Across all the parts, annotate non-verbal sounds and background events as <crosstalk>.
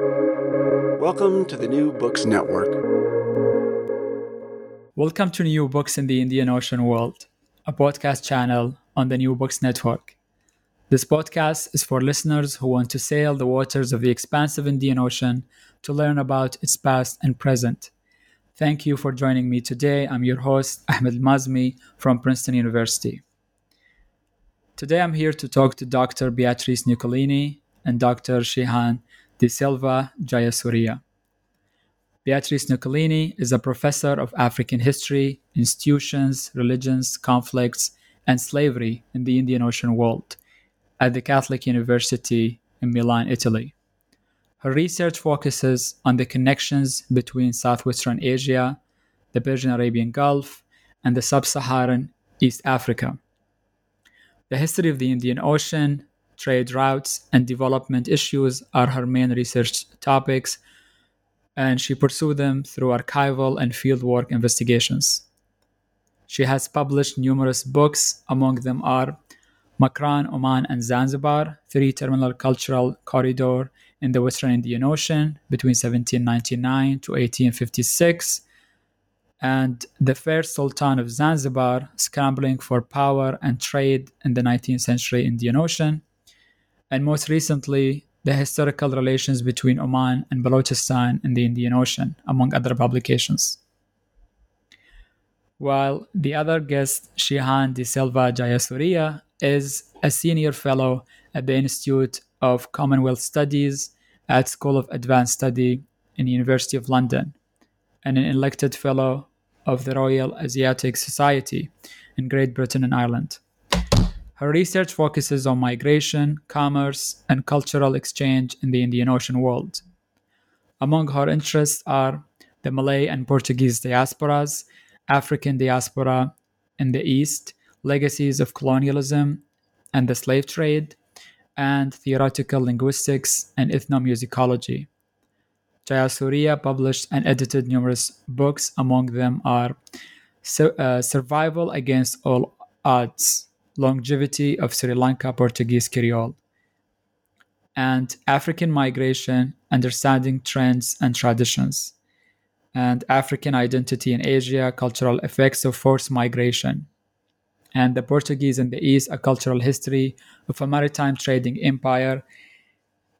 Welcome to the New Books Network. Welcome to New Books in the Indian Ocean World, a podcast channel on the New Books Network. This podcast is for listeners who want to sail the waters of the expansive Indian Ocean to learn about its past and present. Thank you for joining me today. I'm your host, Ahmed Mazmi from Princeton University. Today I'm here to talk to Dr. Beatrice Nicolini and Dr. Shihan De Silva Jayasuriya. Beatrice Nicolini is a professor of African history, institutions, religions, conflicts, and slavery in the Indian Ocean world at the Catholic University in Milan, Italy. Her research focuses on the connections between Southwestern Asia, the Persian Arabian Gulf, and the Sub Saharan East Africa. The history of the Indian Ocean, trade routes, and development issues are her main research topics, and she pursued them through archival and fieldwork investigations. She has published numerous books, among them are Makran, Oman, and Zanzibar, three terminal cultural corridor in the Western Indian Ocean between 1799 to 1856, and the first Sultan of Zanzibar scrambling for power and trade in the 19th century Indian Ocean, and most recently, the historical relations between Oman and Balochistan in the Indian Ocean, among other publications. While the other guest, Shihan De Silva Jayasuriya, is a senior fellow at the Institute of Commonwealth Studies at School of Advanced Study in the University of London and an elected fellow of the Royal Asiatic Society in Great Britain and Ireland. Her research focuses on migration, commerce, and cultural exchange in the Indian Ocean world. Among her interests are the Malay and Portuguese diasporas, African diaspora in the East, legacies of colonialism and the slave trade, and theoretical linguistics and ethnomusicology. Jayasuriya published and edited numerous books, among them are uh, Survival Against All Odds, Longevity of Sri Lanka Portuguese Creole, and African Migration, Understanding Trends and Traditions, and African Identity in Asia, Cultural Effects of Forced Migration, and the Portuguese in the East, a cultural history of a maritime trading empire,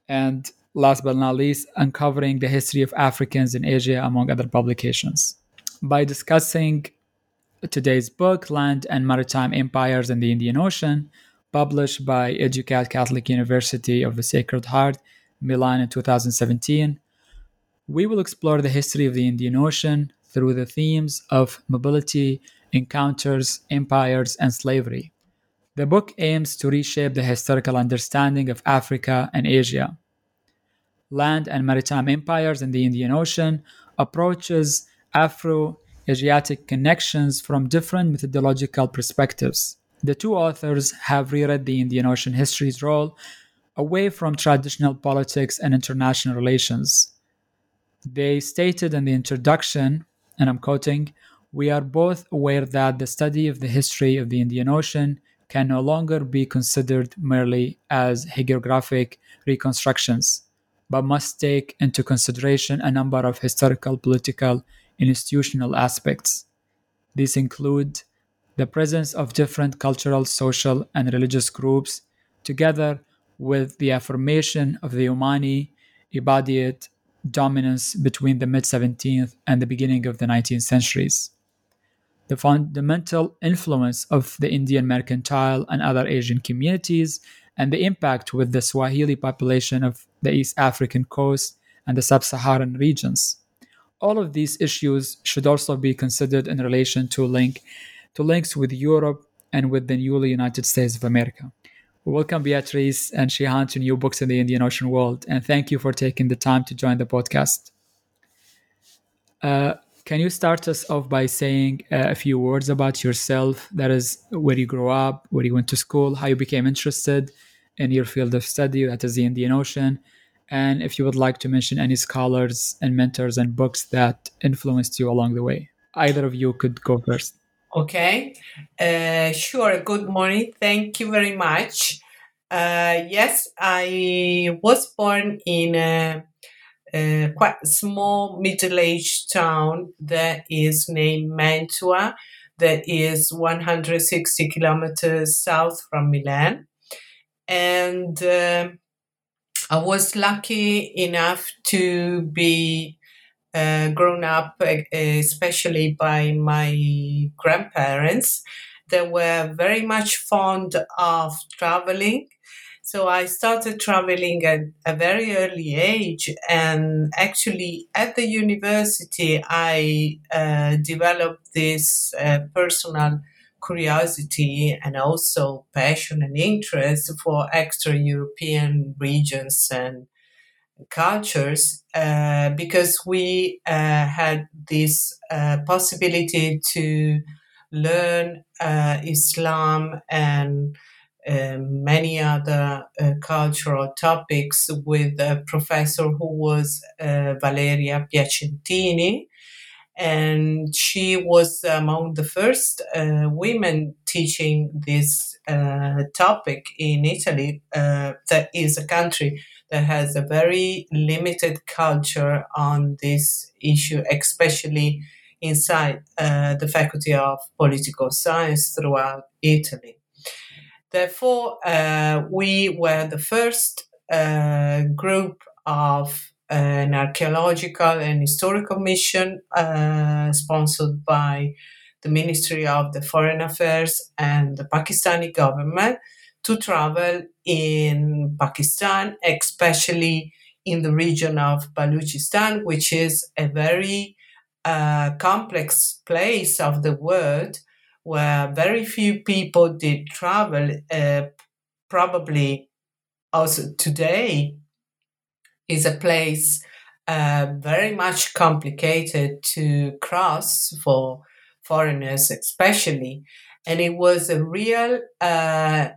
and last but not least, uncovering the history of Africans in Asia, among other publications. By discussing today's book, Land and Maritime Empires in the Indian Ocean, published by EDUCAT Catholic University of the Sacred Heart, Milan in 2017, we will explore the history of the Indian Ocean through the themes of mobility, encounters, empires, and slavery. The book aims to reshape the historical understanding of Africa and Asia. Land and Maritime Empires in the Indian Ocean approaches Afro Asiatic connections from different methodological perspectives. The two authors have reread the Indian Ocean history's role away from traditional politics and international relations. They stated in the introduction, and I'm quoting, we are both aware that the study of the history of the Indian Ocean can no longer be considered merely as hagiographic reconstructions, but must take into consideration a number of historical, political, institutional aspects. These include the presence of different cultural, social, and religious groups, together with the affirmation of the Omani Ibadiyat dominance between the mid 17th and the beginning of the 19th centuries the fundamental influence of the Indian mercantile and other Asian communities, and the impact with the Swahili population of the East African coast and the sub Saharan regions. All of these issues should also be considered in relation to link to links with Europe and with the newly United States of America. Welcome, Beatrice and Shihan, to New Books in the Indian Ocean World, and thank you for taking the time to join the podcast. Uh, can you start us off by saying uh, a few words about yourself? That is, where you grew up, where you went to school, how you became interested in your field of study, that is the Indian Ocean, and if you would like to mention any scholars and mentors and books that influenced you along the way. Either of you could go first. Okay, uh, sure. Good morning. Thank you very much. Uh, yes, I was born in uh, a quite small middle-aged town that is named Mantua, that is 160 kilometers south from Milan. And uh, I was lucky enough to be uh, grown up, especially by my grandparents. They were very much fond of traveling. So I started traveling at a very early age. And actually, at the university, I uh, developed this uh, personal curiosity and also passion and interest for extra European regions and cultures uh, because we uh, had this uh, possibility to learn uh, Islam and um, many other uh, cultural topics with a professor who was uh, Valeria Piacentini. And she was among the first women teaching this topic in Italy, that is a country that has a very limited culture on this issue, especially inside uh, the Faculty of Political Science throughout Italy. Therefore, uh, we were the first uh, group of an archaeological and historical mission uh, sponsored by the Ministry of the Foreign Affairs and the Pakistani government to travel in Pakistan, especially in the region of Baluchistan, which is a very uh, complex place of the world where very few people did travel. Uh, probably also today is a place uh, very much complicated to cross for foreigners, especially. And it was a real uh,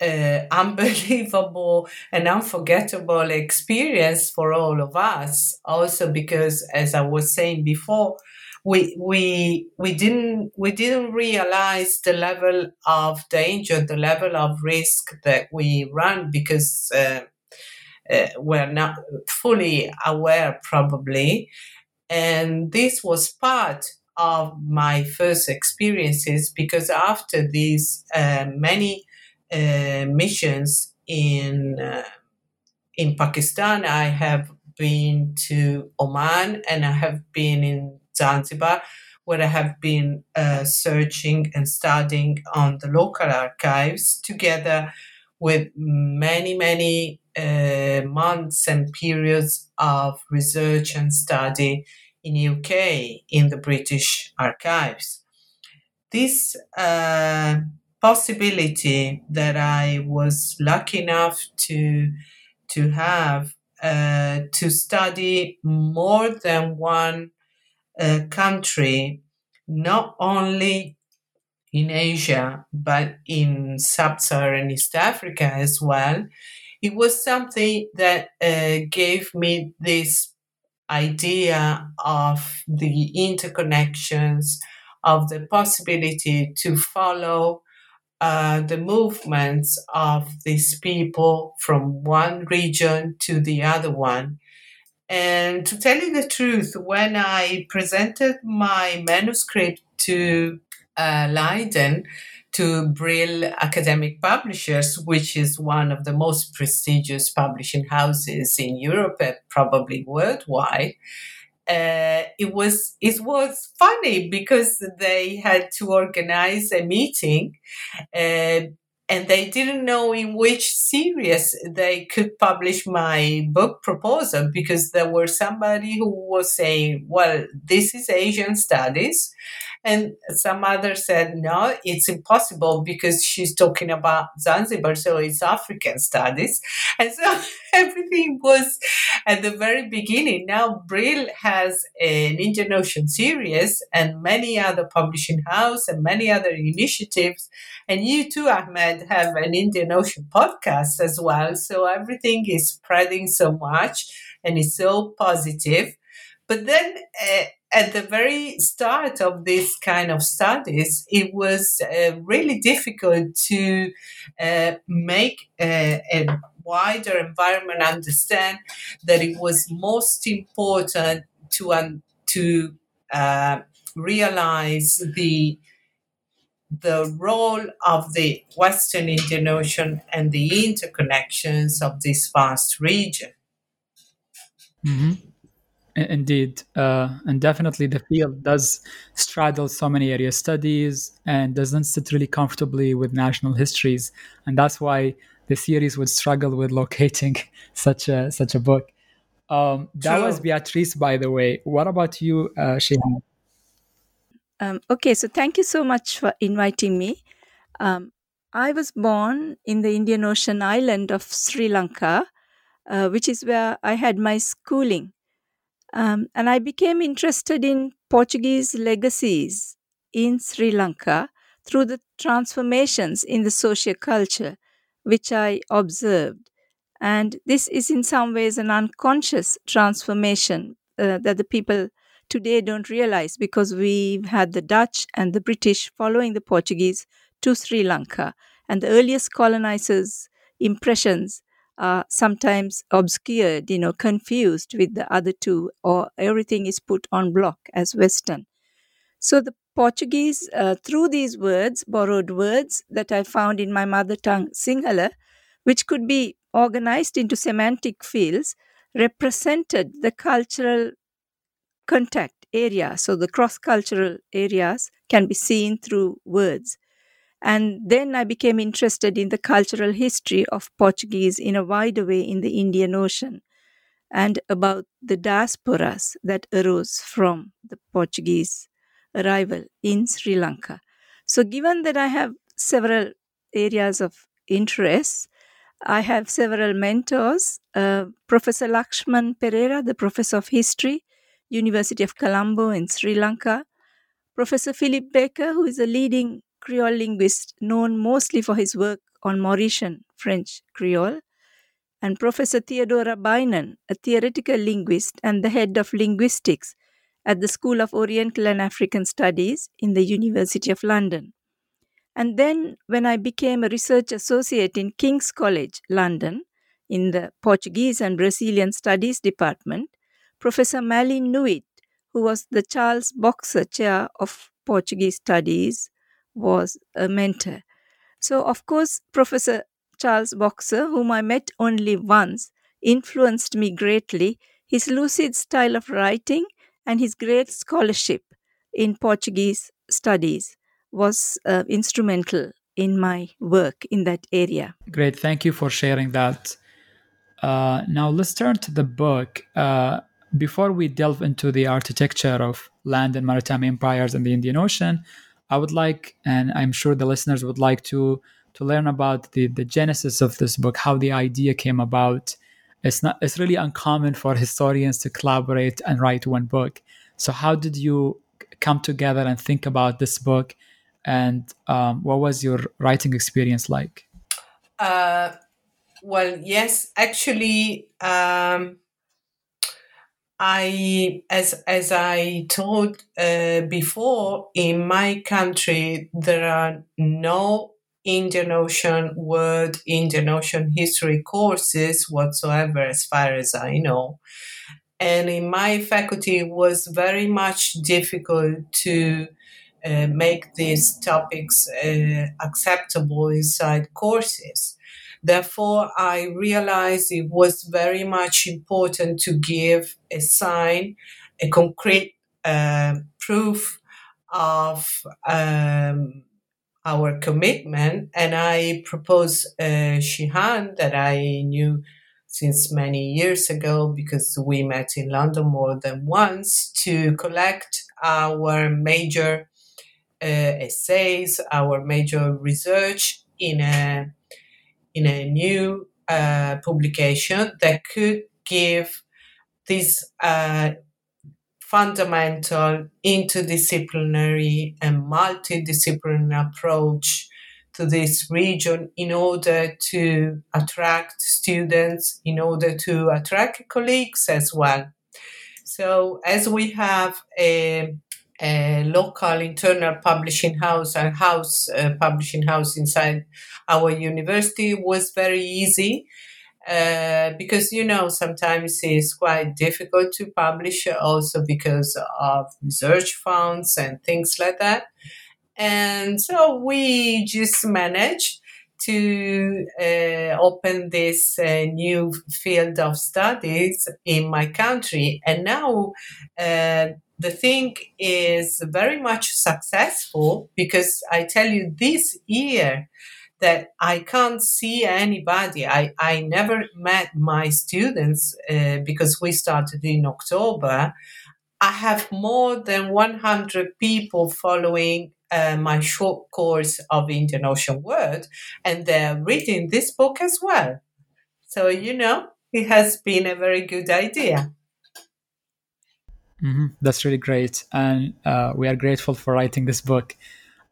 uh, <laughs> unbelievable and unforgettable experience for all of us. Also, because as I was saying before, we we we didn't we didn't realize the level of danger, the level of risk that we run because uh, we're not fully aware, probably. And this was part of my first experiences because after these uh, many uh, missions in uh, in Pakistan. I have been to Oman and I have been in Zanzibar, where I have been uh, searching and studying on the local archives together with many, many uh, months and periods of research and study in UK in the British archives. This uh, possibility that I was lucky enough to to have uh, to study more than one uh, country, not only in Asia but in sub-Saharan East Africa as well. It was something that uh, gave me this idea of the interconnections, of the possibility to follow uh, the movements of these people from one region to the other one. And to tell you the truth, when I presented my manuscript to uh, Leiden, to Brill Academic Publishers, which is one of the most prestigious publishing houses in Europe and probably worldwide, uh, it was it was funny because they had to organize a meeting uh, and they didn't know in which series they could publish my book proposal because there were somebody who was saying well this is asian studies and some others said, no, it's impossible because she's talking about Zanzibar, so it's African studies. And so <laughs> everything was at the very beginning. Now Brill has an Indian Ocean series and many other publishing house and many other initiatives. And you too, Ahmed, have an Indian Ocean podcast as well. So everything is spreading so much and it's so positive. But then uh, at the very start of this kind of studies, it was uh, really difficult to uh, make a, a, wider environment understand that it was most important to um, to uh, realize the the role of the Western Indian Ocean and the interconnections of this vast region. Mm-hmm. Indeed, uh, and definitely the field does straddle so many area studies and doesn't sit really comfortably with national histories, and that's why the series would struggle with locating <laughs> such a such a book. Um, that was Beatrice, by the way. What about you, uh, Shihan? Um, okay, so thank you so much for inviting me. Um, I was born in the Indian Ocean island of Sri Lanka, uh, which is where I had my schooling. Um, and I became interested in Portuguese legacies in Sri Lanka through the transformations in the social culture, which I observed. And this is in some ways an unconscious transformation uh, that the people today don't realize because we've had the Dutch and the British following the Portuguese to Sri Lanka. And the earliest colonizers' impressions sometimes obscured, you know, confused with the other two, or everything is put on block as Western. So the Portuguese, uh, through these words, borrowed words that I found in my mother tongue, Sinhala, which could be organized into semantic fields, represented the cultural contact area. So the cross cultural areas can be seen through words. And then I became interested in the cultural history of Portuguese in a wider way in the Indian Ocean and about the diasporas that arose from the Portuguese arrival in Sri Lanka. So, given that I have several areas of interest, I have several mentors. Uh, professor Lakshman Pereira, the professor of history, University of Colombo in Sri Lanka. Professor Philip Baker, who is a leading Creole linguist known mostly for his work on Mauritian French Creole, and Professor Theodora Bynon, a theoretical linguist and the head of linguistics at the School of Oriental and African Studies in the University of London. And then, when I became a research associate in King's College, London, in the Portuguese and Brazilian Studies Department, Professor Malyn Newitt, who was the Charles Boxer Chair of Portuguese Studies, was a mentor. So, of course, Professor Charles Boxer, whom I met only once, influenced me greatly. His lucid style of writing and his great scholarship in Portuguese studies was uh, instrumental in my work in that area. Great, thank you for sharing that. Uh, now let's turn to the book. Uh, before we delve into the architecture of land and maritime empires in the Indian Ocean, I would like, and I'm sure the listeners would like to to learn about the the genesis of this book, how the idea came about. It's not it's really uncommon for <laughs> historians to collaborate and write one book. So how did you come together and think about this book, and um, what was your writing experience like? Uh, well, yes, actually. Um, I, as as I told uh, before, in my country there are no Indian Ocean World Indian Ocean history courses whatsoever, as far as I know. And in my faculty, it was very much difficult to uh, make these topics uh, acceptable inside courses. Therefore, I realized it was very much important to give a sign, a concrete uh, proof of um, our commitment. And I proposed uh, Shihan that I knew since many years ago because we met in London more than once to collect our major uh, essays, our major research in a in a new uh, publication that could give this uh, fundamental interdisciplinary and multidisciplinary approach to this region in order to attract students, in order to attract colleagues as well. So, as we have a a local internal publishing house and house uh, publishing house inside our university was very easy uh, because you know sometimes it's quite difficult to publish also because of research funds and things like that. And so we just managed to uh, open this uh, new field of studies in my country. And now uh, the thing is very much successful because i tell you this year that I can't see anybody. I, I never met my students uh, because we started in October. I have more than 100 people following uh, my short course of Indian Ocean World, and they're reading this book as well. So, you know, it has been a very good idea. Mm-hmm. That's really great. And uh, we are grateful for writing this book.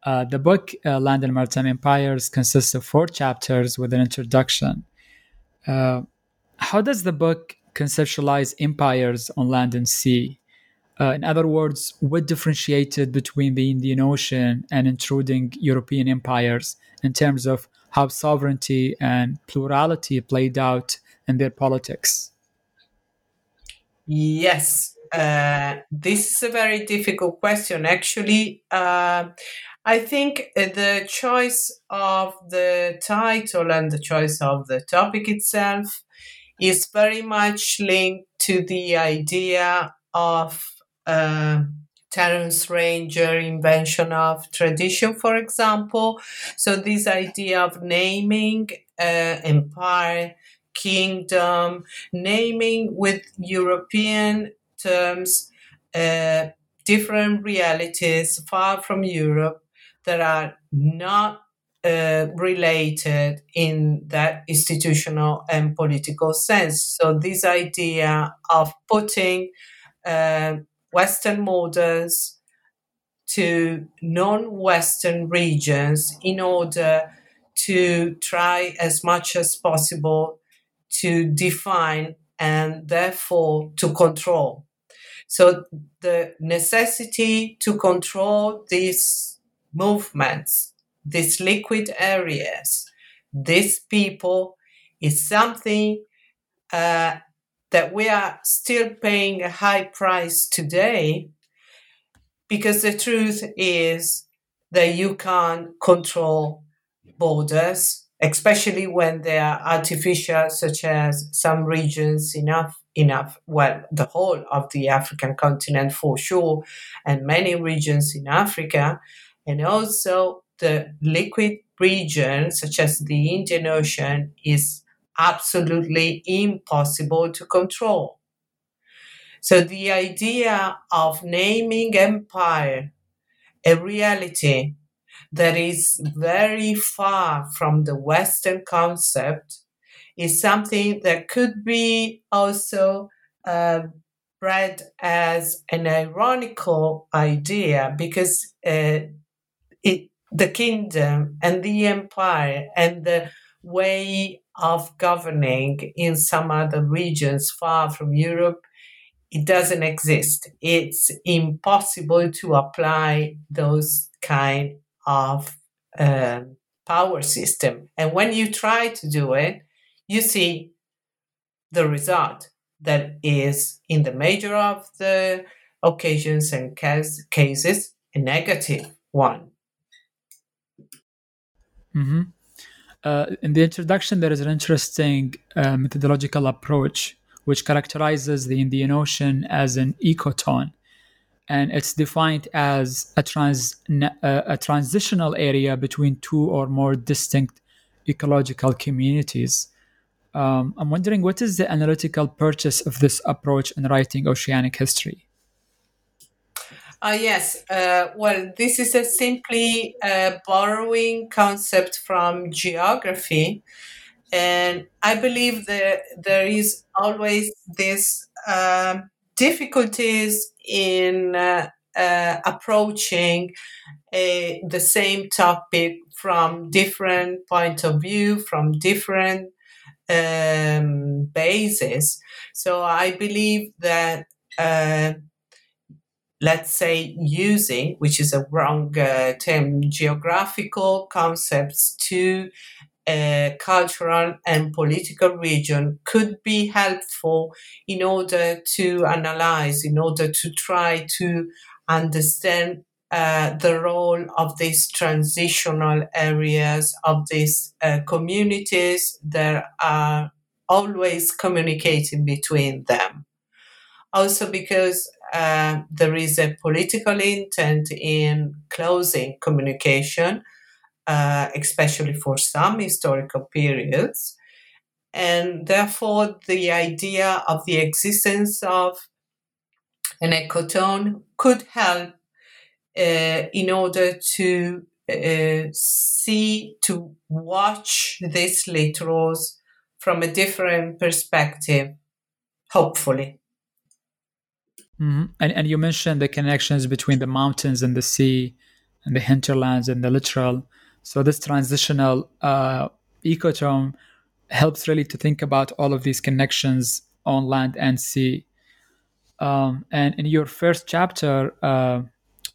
Uh, the book uh, Land and Maritime Empires consists of four chapters with an introduction. Uh, how does the book conceptualize empires on land and sea? Uh, in other words, what differentiated between the Indian Ocean and intruding European empires in terms of how sovereignty and plurality played out in their politics? Yes, uh, this is a very difficult question. Actually, uh, I think uh, the choice of the title and the choice of the topic itself is very much linked to the idea of uh, Terence Ranger invention of tradition, for example. So this idea of naming uh, empire, kingdom, naming with European terms uh, different realities far from Europe that are not uh, related in that institutional and political sense. So, this idea of putting uh, Western models to non Western regions in order to try as much as possible to define and therefore to control. So, the necessity to control these movements, these liquid areas, these people is something uh, that we are still paying a high price today because the truth is that you can't control borders, especially when they are artificial, such as some regions enough enough well the whole of the african continent for sure and many regions in africa and also the liquid region, such as the Indian Ocean, is absolutely impossible to control. So the idea of naming empire a reality that is very far from the Western concept is something that could be also uh, read as an ironical idea because uh, it, the kingdom and the empire and the way of governing in some other regions far from Europe, it doesn't exist. It's impossible to apply those kind of uh, power system. And when you try to do it, you see the result that is in the major of the occasions and case, cases a negative one. Mm-hmm. Uh, in the introduction, there is an interesting uh, methodological approach which characterizes the Indian Ocean as an ecotone. And it's defined as a, trans, uh, a transitional area between two or more distinct ecological communities. Um, I'm wondering what is the analytical purchase of this approach in writing oceanic history? Uh, yes, uh, well, this is a simply uh, borrowing concept from geography. And I believe that there is always this um, difficulties in uh, uh, approaching a, the same topic from different point of view, from different um, bases. So I believe that uh, let's say, using, which is a wrong uh, term, geographical concepts to a cultural and political region could be helpful in order to analyze, in order to try to understand uh, the role of these transitional areas, of these uh, communities that are always communicating between them. Also, because uh, there is a political intent in closing communication, uh, especially for some historical periods. And therefore, the idea of the existence of an ecotone could help uh, in order to uh, see, to watch these littorals from a different perspective, hopefully. Mm-hmm. And, and you mentioned the connections between the mountains and the sea and the hinterlands and the littoral. So this transitional uh, ecotone helps really to think about all of these connections on land and sea. Um, and in your first chapter, uh,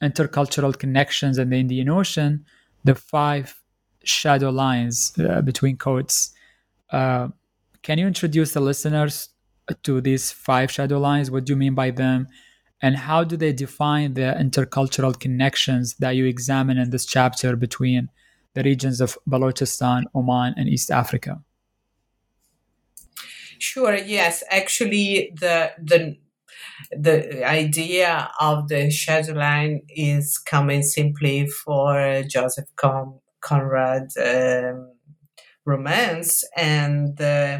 intercultural connections in the Indian Ocean, the five shadow lines uh, between coasts. Uh, can you introduce the listeners to these five shadow lines? What do you mean by them? And how do they define the intercultural connections that you examine in this chapter between the regions of Balochistan, Oman, and East Africa? Sure. Yes, actually, the the the idea of the shadow line is coming simply for Joseph Con- Conrad um, romance and uh,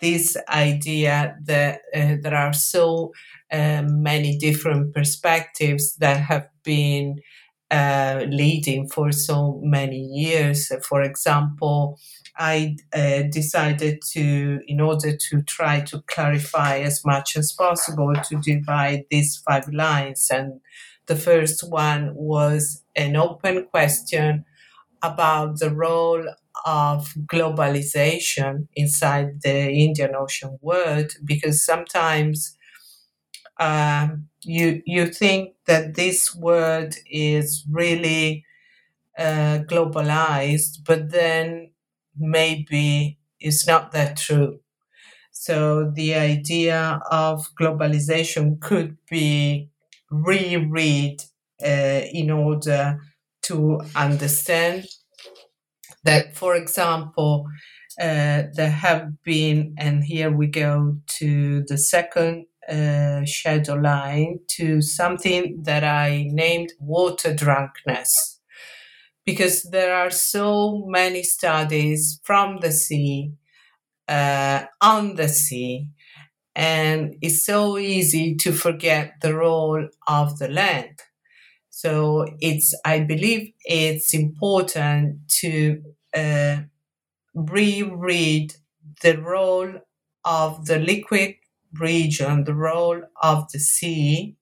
this idea that uh, there are so uh, many different perspectives that have been uh, leading for so many years. For example, I uh, decided to, in order to try to clarify as much as possible, to divide these five lines. And the first one was an open question about the role of globalization inside the Indian Ocean world, because sometimes um, you you think that this world is really uh, globalized, but then maybe it's not that true. So the idea of globalization could be reread uh, in order to understand that, for example, uh, there have been, and here we go to the second uh, shadow line, to something that I named water drunkenness because there are so many studies from the sea, uh, on the sea, and it's so easy to forget the role of the land. So it's, I believe it's important to uh, reread the role of the liquid region, the role of the sea,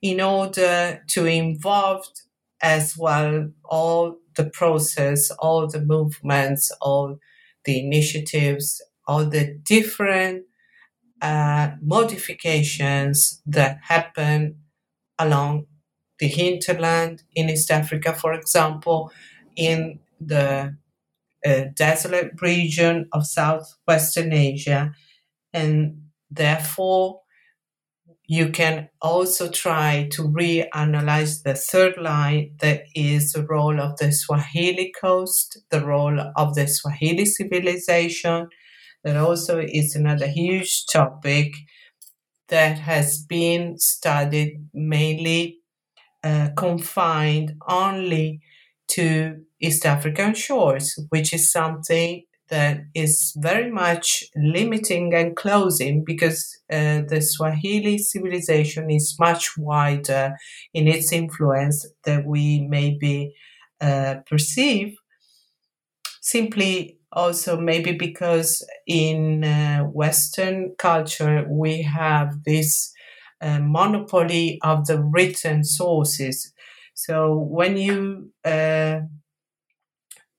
in order to involve as well all the process, all the movements, all the initiatives, all the different uh, modifications that happen along the hinterland in East Africa, for example, in the uh, desolate region of southwestern Asia, and therefore you can also try to reanalyze the third line that is the role of the Swahili coast, the role of the Swahili civilization. That also is another huge topic that has been studied mainly uh, confined only to East African shores, which is something that is very much limiting and closing because uh, the Swahili civilization is much wider in its influence than we maybe uh, perceive. Simply also maybe because in uh, Western culture we have this uh, monopoly of the written sources. So when you uh,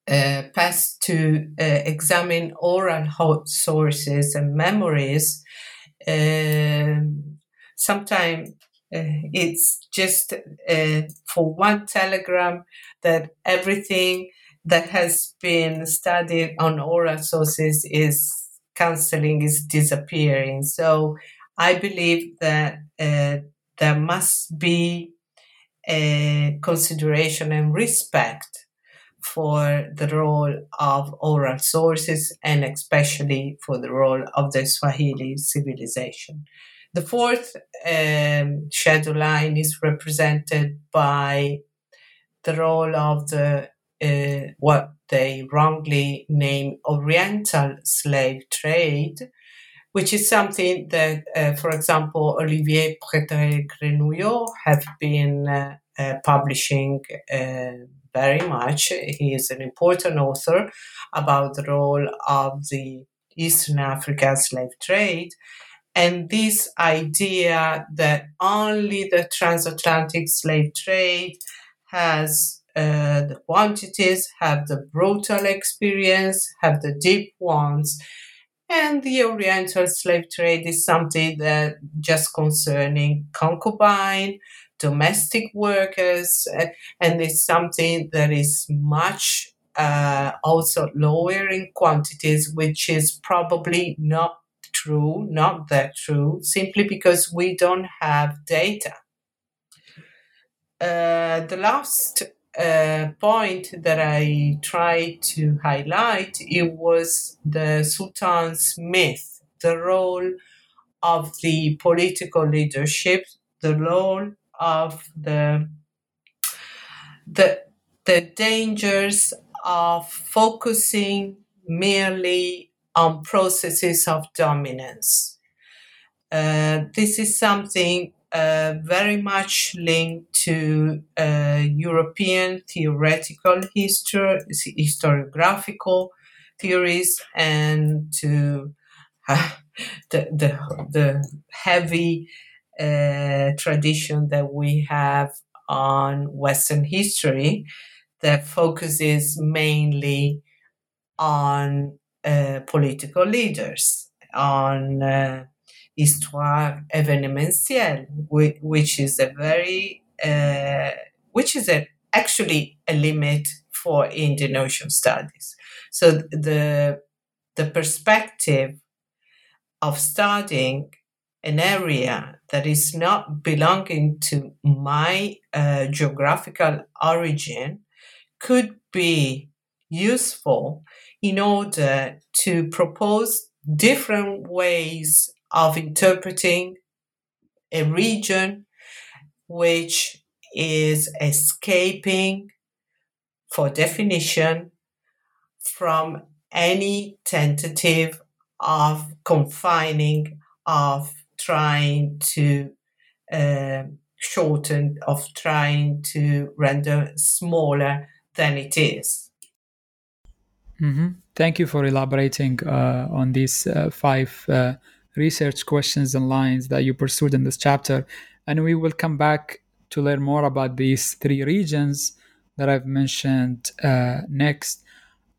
uh, pass to uh, examine oral sources and memories, um, sometimes uh, it's just uh, for one telegram that everything that has been studied on oral sources is canceling, is disappearing. So I believe that there must be a consideration and respect for the role of oral sources and especially for the role of the Swahili civilization. The fourth um, shadow line is represented by the role of the uh, what they wrongly name Oriental slave trade, which is something that, uh, for example, Olivier Pétré-Grenouilleau have been uh, uh publishing uh, very much. He is an important author about the role of the Eastern African slave trade. And this idea that only the transatlantic slave trade has uh, the quantities, have the brutal experience, have the deep ones. And the Oriental slave trade is something that just concerning concubine, domestic workers, and it's something that is much uh, also lower in quantities, which is probably not true, not that true, simply because we don't have data. Uh, the last uh, point that I tried to highlight it was the Sultan's myth, the role of the political leadership, the role of the the the dangers of focusing merely on processes of dominance. Uh, this is something uh, very much linked to uh, European theoretical history, historiographical theories, and to <laughs> the, the, the heavy uh, tradition that we have on Western history that focuses mainly on uh, political leaders, on uh, histoire événementielle, which, which is a very, uh, which is a, actually a limit for Indian Ocean studies. So the the perspective of studying an area that is not belonging to my uh, geographical origin could be useful in order to propose different ways of interpreting a region which is escaping, for definition, from any tentative of confining, of trying to uh, shorten, of trying to render smaller than it is. Mm-hmm. Thank you for elaborating uh, on these uh, five uh, research questions and lines that you pursued in this chapter. And we will come back to learn more about these three regions that I've mentioned uh, next.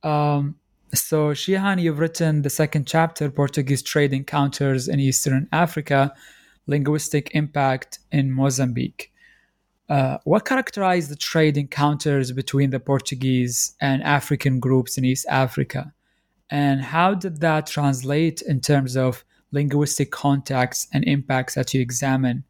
Um, so, Shihan, you've written the second chapter Portuguese trade encounters in Eastern Africa, linguistic impact in Mozambique. Uh, what characterized the trade encounters between the Portuguese and African groups in East Africa? And how did that translate in terms of linguistic contacts and impacts that you examine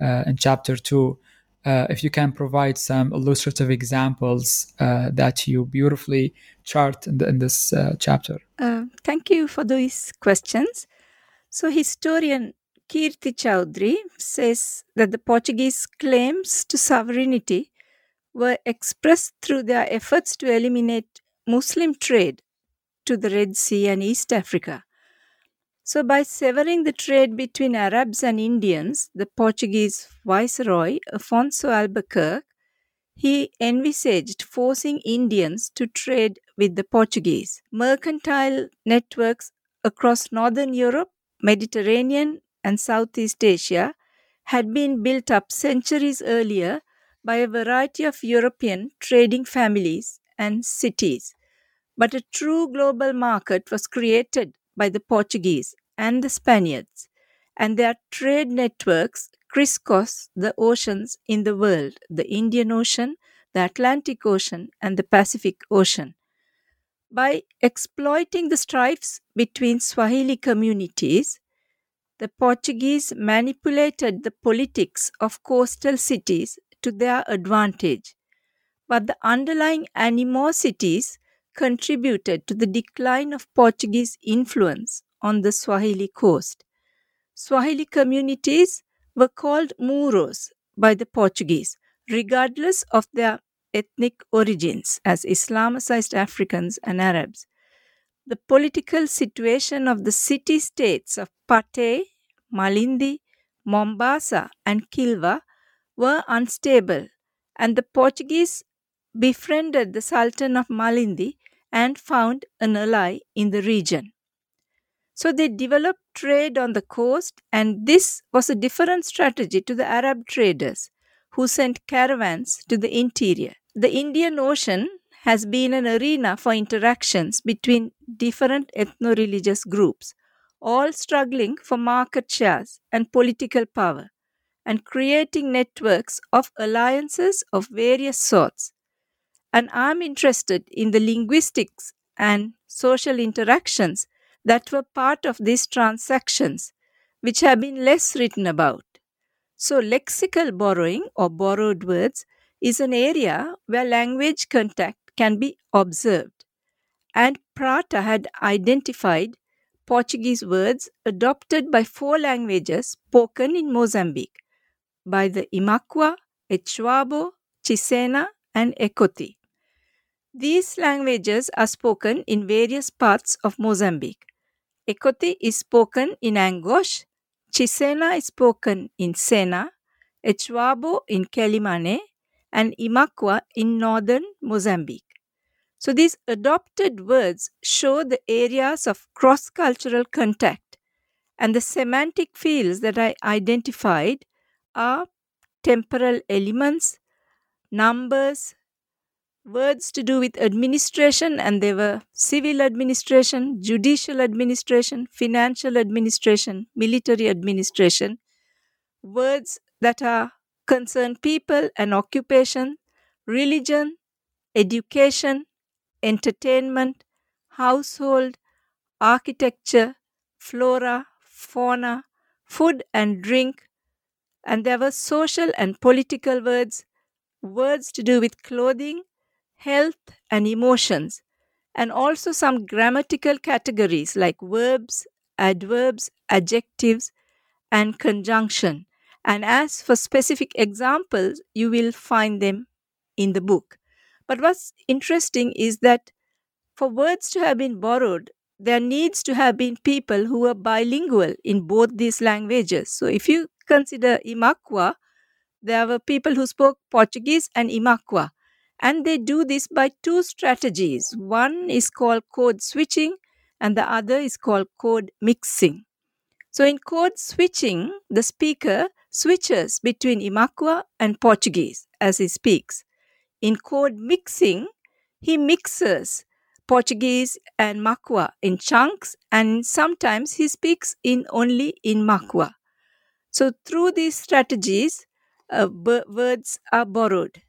uh, in chapter two? Uh, if you can provide some illustrative examples uh, that you beautifully chart in, the, in this uh, chapter. Uh, thank you for these questions. So, historian Kirti Chaudhuri says that the Portuguese claims to sovereignty were expressed through their efforts to eliminate Muslim trade to the Red Sea and East Africa. So, by severing the trade between Arabs and Indians, the Portuguese viceroy Afonso Albuquerque he envisaged forcing Indians to trade with the Portuguese. Mercantile networks across northern Europe, Mediterranean, and Southeast Asia had been built up centuries earlier by a variety of European trading families and cities. But a true global market was created by the Portuguese and the Spaniards, and their trade networks crisscross the oceans in the world the Indian Ocean, the Atlantic Ocean, and the Pacific Ocean. By exploiting the strifes between Swahili communities, the Portuguese manipulated the politics of coastal cities to their advantage, but the underlying animosities contributed to the decline of Portuguese influence on the Swahili coast. Swahili communities were called Mouros by the Portuguese, regardless of their ethnic origins as Islamicized Africans and Arabs. The political situation of the city states of Pate, Malindi, Mombasa, and Kilwa were unstable, and the Portuguese befriended the Sultan of Malindi and found an ally in the region. So they developed trade on the coast, and this was a different strategy to the Arab traders who sent caravans to the interior. The Indian Ocean has been an arena for interactions between different ethno religious groups, all struggling for market shares and political power, and creating networks of alliances of various sorts. And I'm interested in the linguistics and social interactions that were part of these transactions, which have been less written about. So, lexical borrowing or borrowed words is an area where language contact can be observed. And Prata had identified Portuguese words adopted by four languages spoken in Mozambique by the Imakwa, Echwabo, Chisena, and Ekoti. These languages are spoken in various parts of Mozambique. Ekoti is spoken in Angoche, Chisena is spoken in Sena, Echwabo in Quelimane, and Imakwa in northern Mozambique. So these adopted words show the areas of cross cultural contact, and the semantic fields that I identified are temporal elements, numbers, words to do with administration, and they were civil administration, judicial administration, financial administration, military administration, words that are concern people and occupation, religion, education, entertainment, household, architecture, flora, fauna, food and drink, and there were social and political words, words to do with clothing, health, and emotions, and also some grammatical categories like verbs, adverbs, adjectives, and conjunction. And as for specific examples, you will find them in the book. But what's interesting is that for words to have been borrowed, there needs to have been people who were bilingual in both these languages. So if you consider Imakwa, there were people who spoke Portuguese and Imakwa. And they do this by two strategies. One is called code switching, and the other is called code mixing. So, in code switching, the speaker switches between Imakwa and Portuguese as he speaks. In code mixing, he mixes Portuguese and Makwa in chunks, and sometimes he speaks in only in Makwa. So, through these strategies, uh, b- words are borrowed.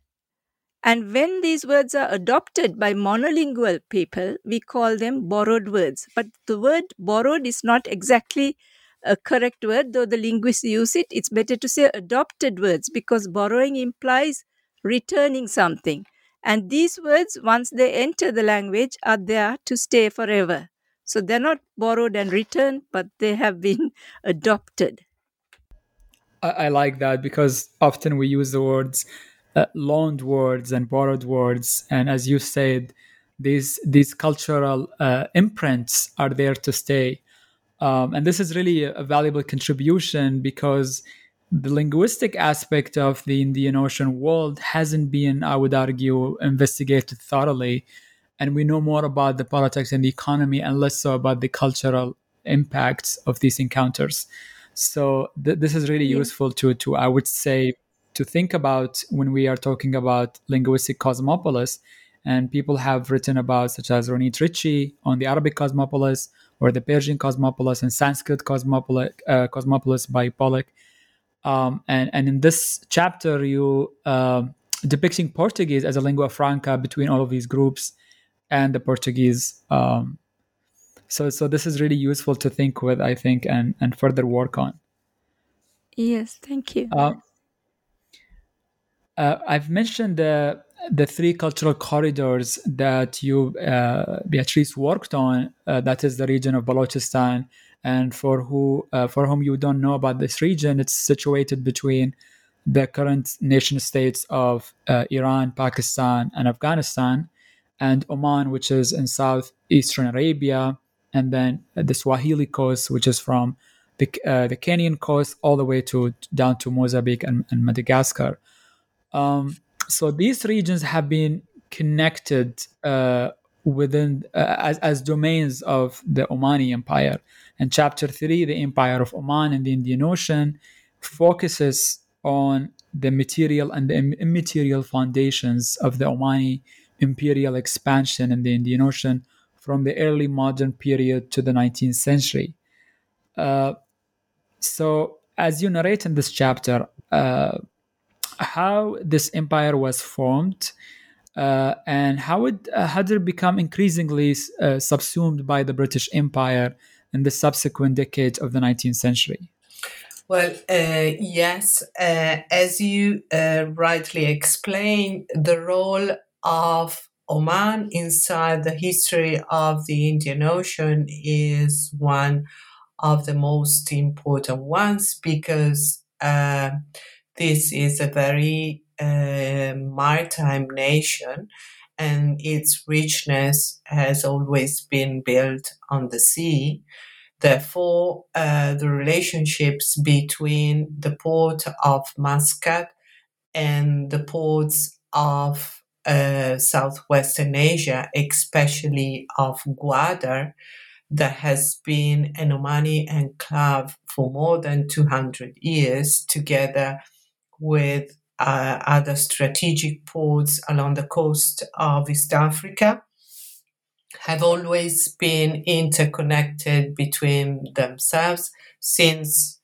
And when these words are adopted by monolingual people, we call them borrowed words. But the word borrowed is not exactly a correct word, though the linguists use it. It's better to say adopted words because borrowing implies returning something. And these words, once they enter the language, are there to stay forever. So they're not borrowed and returned, but they have been <laughs> adopted. I, I like that because often we use the words uh, loaned words and borrowed words, and as you said, these these cultural uh, imprints are there to stay. Um, and this is really a, valuable contribution because the linguistic aspect of the Indian Ocean world hasn't been, I would argue, investigated thoroughly. And we know more about the politics and the economy and less so about the cultural impacts of these encounters. So th- this is really Yeah. useful to, to, I would say, to think about when we are talking about linguistic cosmopolis. And people have written about, such as Ronit Ricci on the Arabic cosmopolis or the Persian cosmopolis and Sanskrit cosmopolis, uh, cosmopolis by Pollock. Um, and, and in this chapter, you uh, depicting Portuguese as a lingua franca between all of these groups and the Portuguese. Um, so so this is really useful to think with, I think, and and further work on. Yes, thank you. Uh, uh, I've mentioned the the three cultural corridors that you uh, Beatrice worked on. Uh, that is the region of Balochistan, and for who uh, for whom you don't know about this region, it's situated between the current nation states of uh, Iran, Pakistan, and Afghanistan, and Oman, which is in southeastern Arabia, and then the Swahili coast, which is from the uh, the Kenyan coast all the way to down to Mozambique and, and Madagascar. Um, so these regions have been connected uh, within uh, as, as domains of the Omani Empire. And chapter three, the Empire of Oman and the Indian Ocean, focuses on the material and the immaterial foundations of the Omani imperial expansion in the Indian Ocean from the early modern period to the 19th century. Uh, so, as you narrate in this chapter, uh, how this empire was formed uh, and how it uh, did it become increasingly uh, subsumed by the British Empire in the subsequent decades of the 19th century? Well, uh, yes, uh, as you uh, rightly explained, the role of Oman inside the history of the Indian Ocean is one of the most important ones because this is a very uh, maritime nation and its richness has always been built on the sea. Therefore, uh, the relationships between the port of Muscat and the ports of uh, southwestern Asia, especially of Gwadar, that has been an Omani enclave for more than 200 years, together with uh, other strategic ports along the coast of East Africa have always been interconnected between themselves since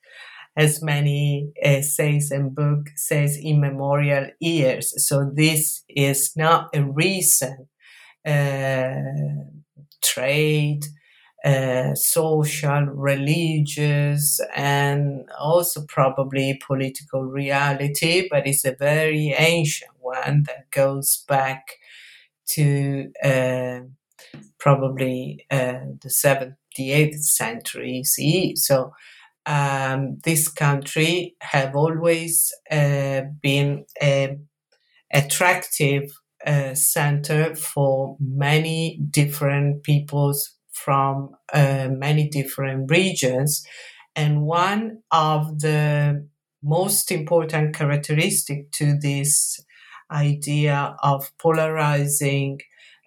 as many essays and book says immemorial years. So this is not a recent uh, trade uh, social, religious, and also probably political reality, but it's a very ancient one that goes back to uh, probably uh, the seventh, the eighth century CE. So um, this country have always uh, been an attractive uh, center for many different peoples from uh, many different regions. And one of the most important characteristic to this idea of polarizing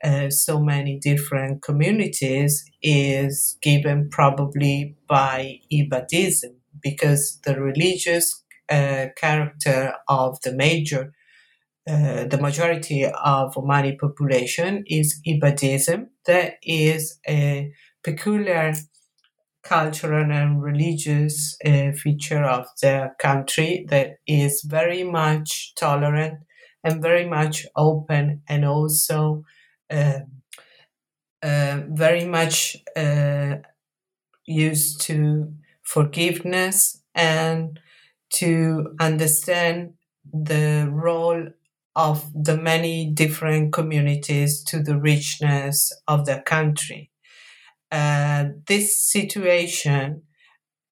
uh, so many different communities is given probably by Ibadism because the religious uh, character of the major uh, the majority of Omani population is Ibadism. That is a peculiar cultural and religious uh, feature of the country that is very much tolerant and very much open and also uh, uh, very much uh, used to forgiveness and to understand the role of the many different communities to the richness of the country. Uh, this situation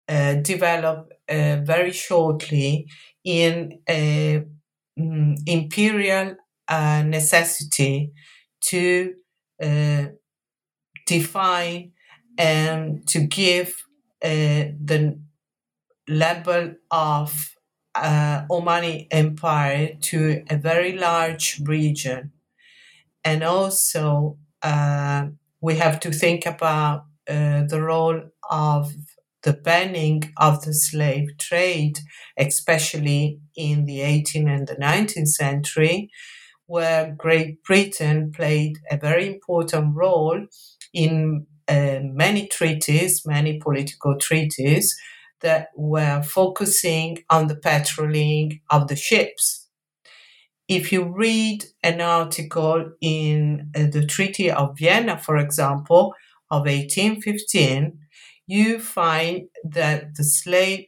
uh, developed uh, very shortly in a um, imperial uh, necessity to uh, define and to give uh, the level of uh, Omani Empire to a very large region. And also, uh, we have to think about uh, the role of the banning of the slave trade, especially in the 18th and the 19th century, where Great Britain played a very important role in uh, many treaties, many political treaties, that were focusing on the patrolling of the ships. if you read an article in uh, the Treaty of Vienna, for example, of 1815, you find that the slave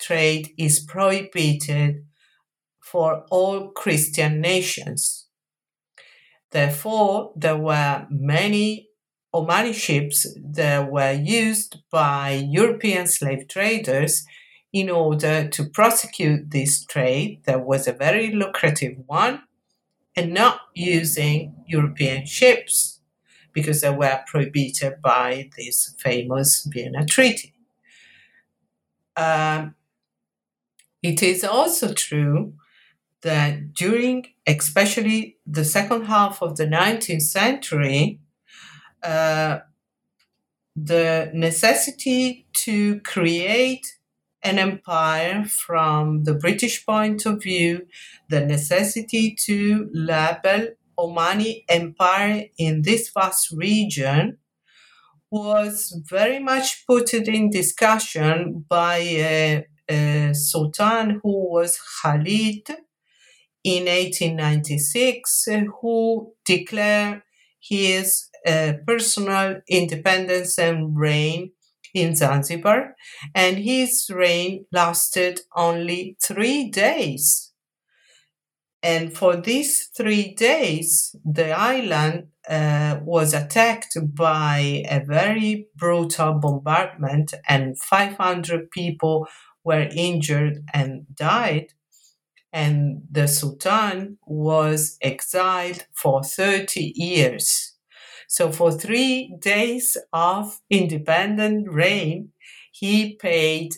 trade is prohibited for all Christian nations. Therefore, there were many Omani ships that were used by European slave traders in order to prosecute this trade that was a very lucrative one and not using European ships because they were prohibited by this famous Vienna Treaty. Um, it is also true that during, especially the second half of the 19th century, Uh, the necessity to create an empire from the British point of view, the necessity to label Omani Empire in this vast region was very much put in discussion by a, a sultan who was Khalid in 1896, who declared his personal independence and reign in Zanzibar, and his reign lasted only three days. And for these three days, the island uh, was attacked by a very brutal bombardment, and 500 people were injured and died. And the Sultan was exiled for 30 years. So, for three days of independent reign, he paid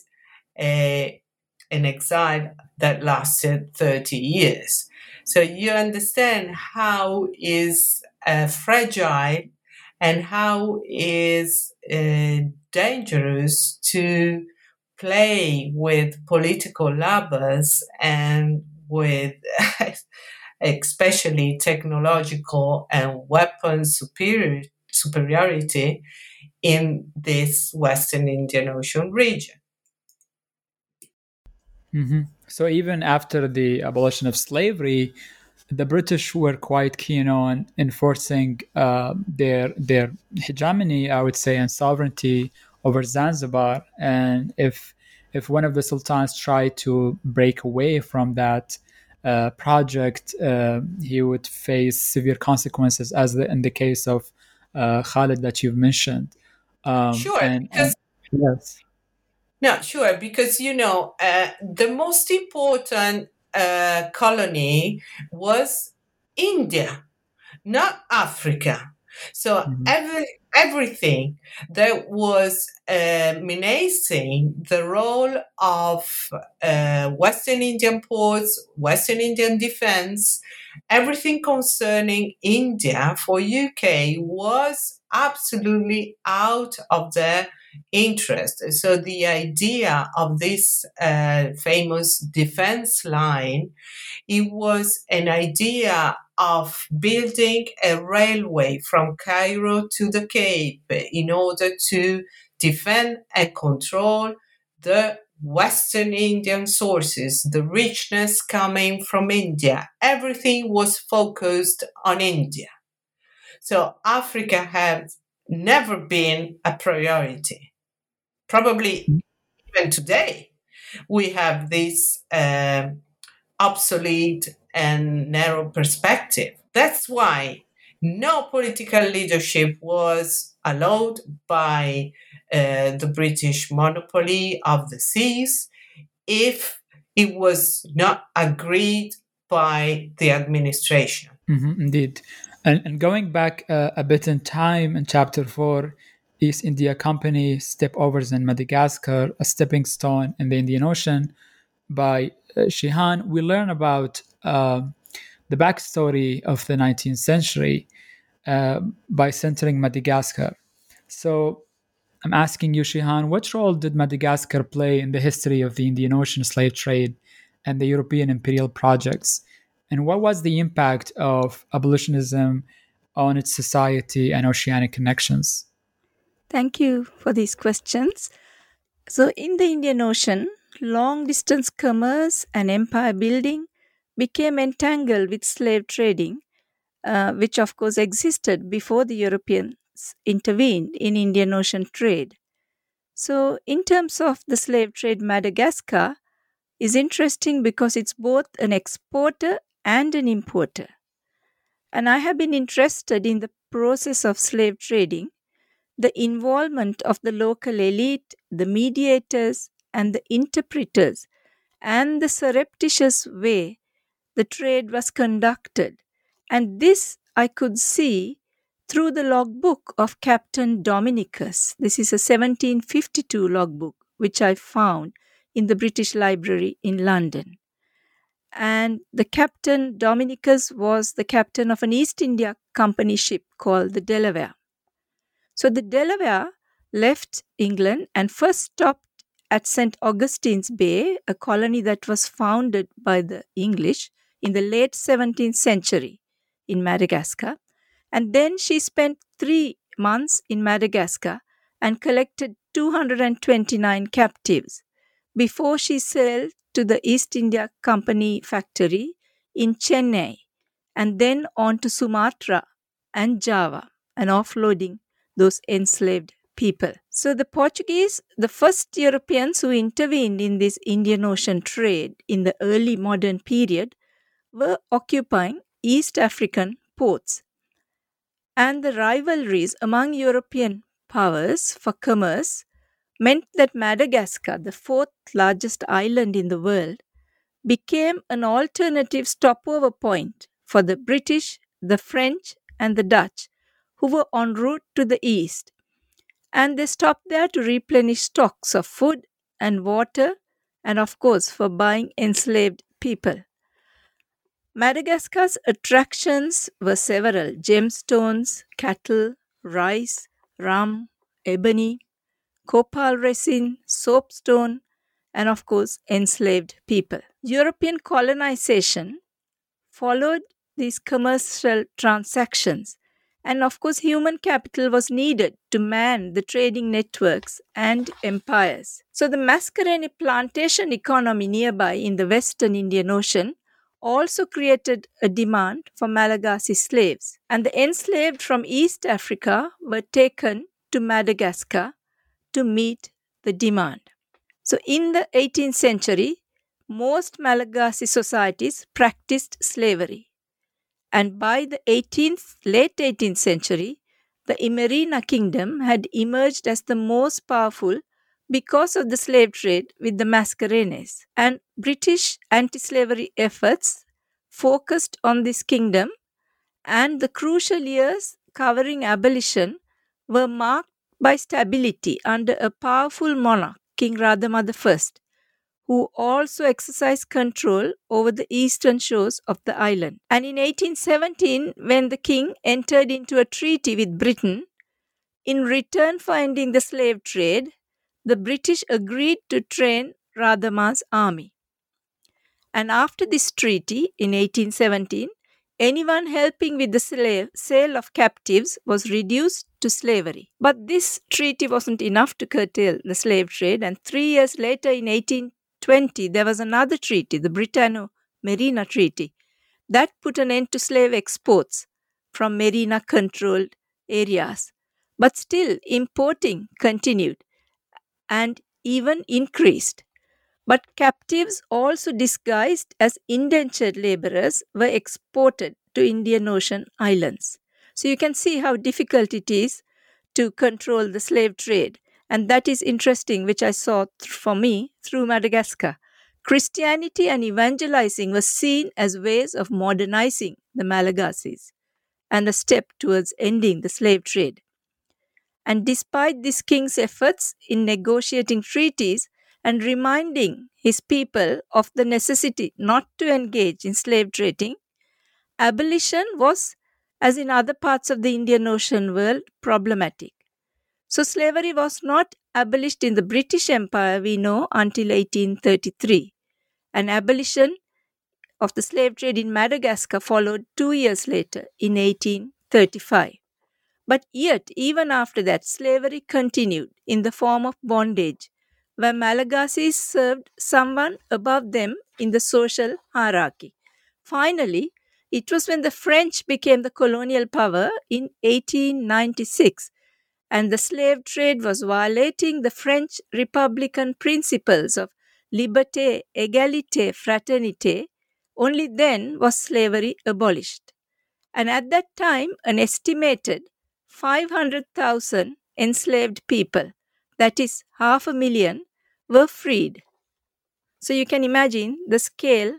a, an exile that lasted 30 years. So you understand how is uh, fragile and how is uh, dangerous to play with political levers and with <laughs> especially technological and weapon superior, superiority in this Western Indian Ocean region. Mm-hmm. So even after the abolition of slavery, the British were quite keen on enforcing uh, their their hegemony, I would say, and sovereignty over Zanzibar. And if if one of the sultans tried to break away from that uh, project, uh, he would face severe consequences, as the, in the case of uh, Khalid that you've mentioned. Um, sure. And, and, yes. No, sure, because you know uh, the most important uh, colony was India, not Africa. So mm-hmm. every everything that was uh, menacing the role of uh, Western Indian ports, Western Indian defense, everything concerning India for UK was absolutely out of their interest. So the idea of this uh, famous defense line, it was an idea of building a railway from Cairo to the Cape in order to defend and control the Western Indian sources, the richness coming from India. Everything was focused on India. So Africa has never been a priority. Probably even today, we have this uh, obsolete and narrow perspective. That's why no political leadership was allowed by uh, the British monopoly of the seas if it was not agreed by the administration. Mm-hmm, indeed. And, and going back uh, a bit in time in chapter four, East India Company stepovers in Madagascar, a stepping stone in the Indian Ocean by uh, Shihan, we learn about uh, the backstory of the 19th century uh, by centering Madagascar. So I'm asking you, Shihan, what role did Madagascar play in the history of the Indian Ocean slave trade and the European imperial projects? And what was the impact of abolitionism on its society and oceanic connections? Thank you for these questions. So, in the Indian Ocean, long distance commerce and empire building became entangled with slave trading, uh, which of course existed before the Europeans intervened in Indian Ocean trade. So, in terms of the slave trade, Madagascar is interesting because it's both an exporter and an importer. And I have been interested in the process of slave trading, the involvement of the local elite, the mediators, and the interpreters, and the surreptitious way the trade was conducted. And this I could see through the logbook of Captain Dominicus. This is a 1752 logbook, which I found in the British Library in London and the captain Dominicus was the captain of an East India Company ship called the Delaware. So the Delaware left England and first stopped at St. Augustine's Bay, a colony that was founded by the English in the late 17th century in Madagascar. And then she spent three months in Madagascar and collected 229 captives before she sailed to the East India Company factory in Chennai and then on to Sumatra and Java and offloading those enslaved people. So the Portuguese, the first Europeans who intervened in this Indian Ocean trade in the early modern period, were occupying East African ports. And the rivalries among European powers for commerce meant that Madagascar, the fourth largest island in the world, became an alternative stopover point for the British, the French, and the Dutch, who were en route to the east. And they stopped there to replenish stocks of food and water, and of course, for buying enslaved people. Madagascar's attractions were several gemstones, cattle, rice, rum, ebony, copal resin, soapstone, and of course, enslaved people. European colonization followed these commercial transactions, and of course, human capital was needed to man the trading networks and empires. So, the Mascarene plantation economy nearby in the western Indian Ocean also created a demand for Malagasy slaves, and the enslaved from East Africa were taken to Madagascar to meet the demand. So, in the 18th century, most Malagasy societies practiced slavery. And by the 18th, late 18th century, the Imerina kingdom had emerged as the most powerful because of the slave trade with the Mascarenes. And British anti slavery efforts focused on this kingdom, and the crucial years covering abolition were marked by stability under a powerful monarch, King Radhamada I, who also exercised control over the eastern shores of the island. And in 1817, when the king entered into a treaty with Britain, in return for ending the slave trade, the British agreed to train Radama's army. And after this treaty in 1817, anyone helping with the slave, sale of captives was reduced to slavery. But this treaty wasn't enough to curtail the slave trade, and three years later, in 1820, there was another treaty, the Britanno Merina Treaty, that put an end to slave exports from Merina controlled areas. But still, importing continued and even increased. But captives, also disguised as indentured laborers, were exported to Indian Ocean islands. So you can see how difficult it is to control the slave trade. And that is interesting, which I saw th- for me through Madagascar. Christianity and evangelizing was seen as ways of modernizing the Malagasys and a step towards ending the slave trade. And despite this king's efforts in negotiating treaties and reminding his people of the necessity not to engage in slave trading, abolition was as in other parts of the Indian Ocean world, problematic. So, slavery was not abolished in the British Empire, we know, until 1833. An abolition of the slave trade in Madagascar followed two years later, in 1835. But yet, even after that, slavery continued in the form of bondage, where Malagasys served someone above them in the social hierarchy. Finally, it was when the French became the colonial power in 1896 and the slave trade was violating the French republican principles of liberté, égalité, fraternité, only then was slavery abolished. And at that time, an estimated 500,000 enslaved people, that is half a million, were freed. So you can imagine the scale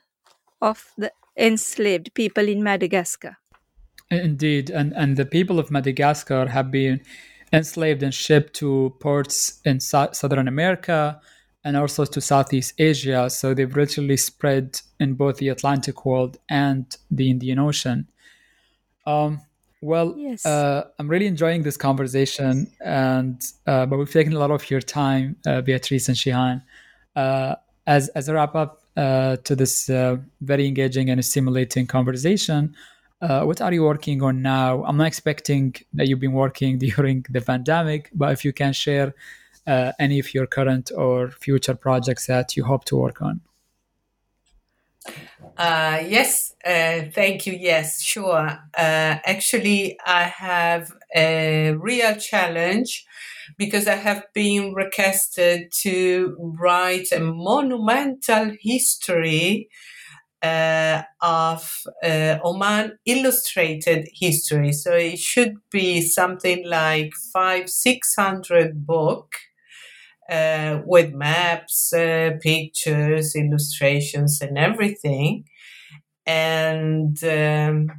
of the enslaved people in Madagascar. Indeed, and, and the people of Madagascar have been enslaved and shipped to ports in Southern America and also to Southeast Asia. So they've literally spread in both the Atlantic world and the Indian Ocean. Um, well, yes. uh, I'm really enjoying this conversation, and uh, but we've taken a lot of your time, uh, Beatrice and Shihan. Uh, as as a wrap up uh, to this uh, very engaging and stimulating conversation, what are you working on now? I'm not expecting that you've been working <laughs> during the pandemic, but if you can share any of your current or future projects that you hope to work on. Uh, yes, uh, thank you. Yes, sure. Uh, actually, I have a real challenge because I have been requested to write a monumental history uh, of uh, Oman illustrated history. So it should be something like five, six hundred book uh, with maps, uh, pictures, illustrations, and everything. And um,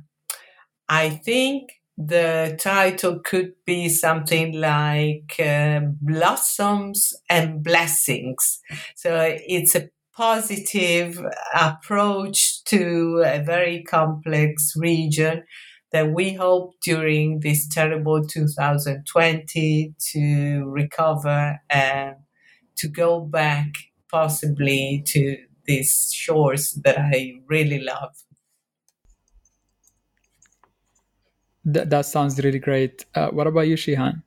I think the title could be something like uh, Blossoms and Blessings. So it's a positive approach to a very complex region that we hope during this terrible 2020 to recover and to go back possibly to these shores that I really love. That, that sounds really great. Uh, what about you, Shihan?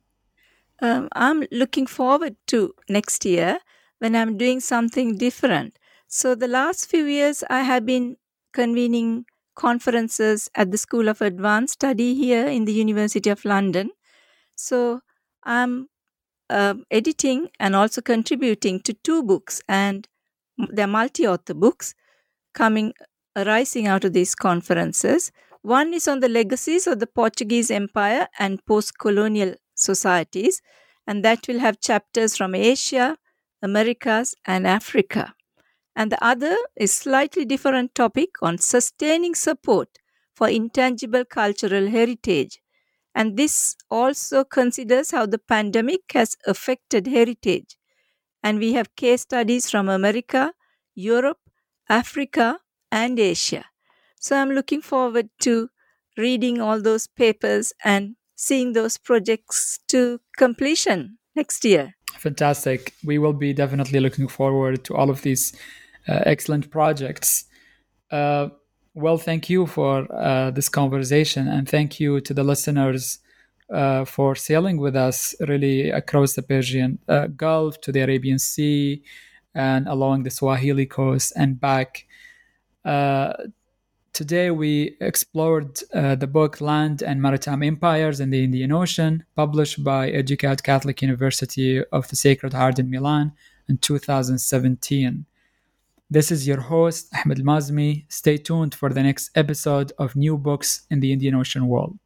Um, I'm looking forward to next year when I'm doing something different. So, the last few years, I have been convening conferences at the School of Advanced Study here in the University of London. So I'm uh, editing and also contributing to two books, and they're multi author books coming arising out of these conferences. One is on the legacies of the Portuguese Empire and post colonial societies, and that will have chapters from Asia, Americas, and Africa and the other is slightly different topic on sustaining support for intangible cultural heritage. And this also considers how the pandemic has affected heritage. And we have case studies from america europe africa and asia. So i'm looking forward to reading all those papers and seeing those projects to completion next year. Fantastic. We will be definitely looking forward to all of these excellent projects. Uh, well, thank you for uh, this conversation, and thank you to the listeners for sailing with us really across the Persian Gulf to the Arabian Sea and along the Swahili coast and back. Today, we explored uh, the book Land and Maritime Empires in the Indian Ocean, published by EDUCatt Catholic University of the Sacred Heart in Milan in 2017. This is your host, Ahmed Mazmi. Stay tuned for the next episode of New Books in the Indian Ocean World.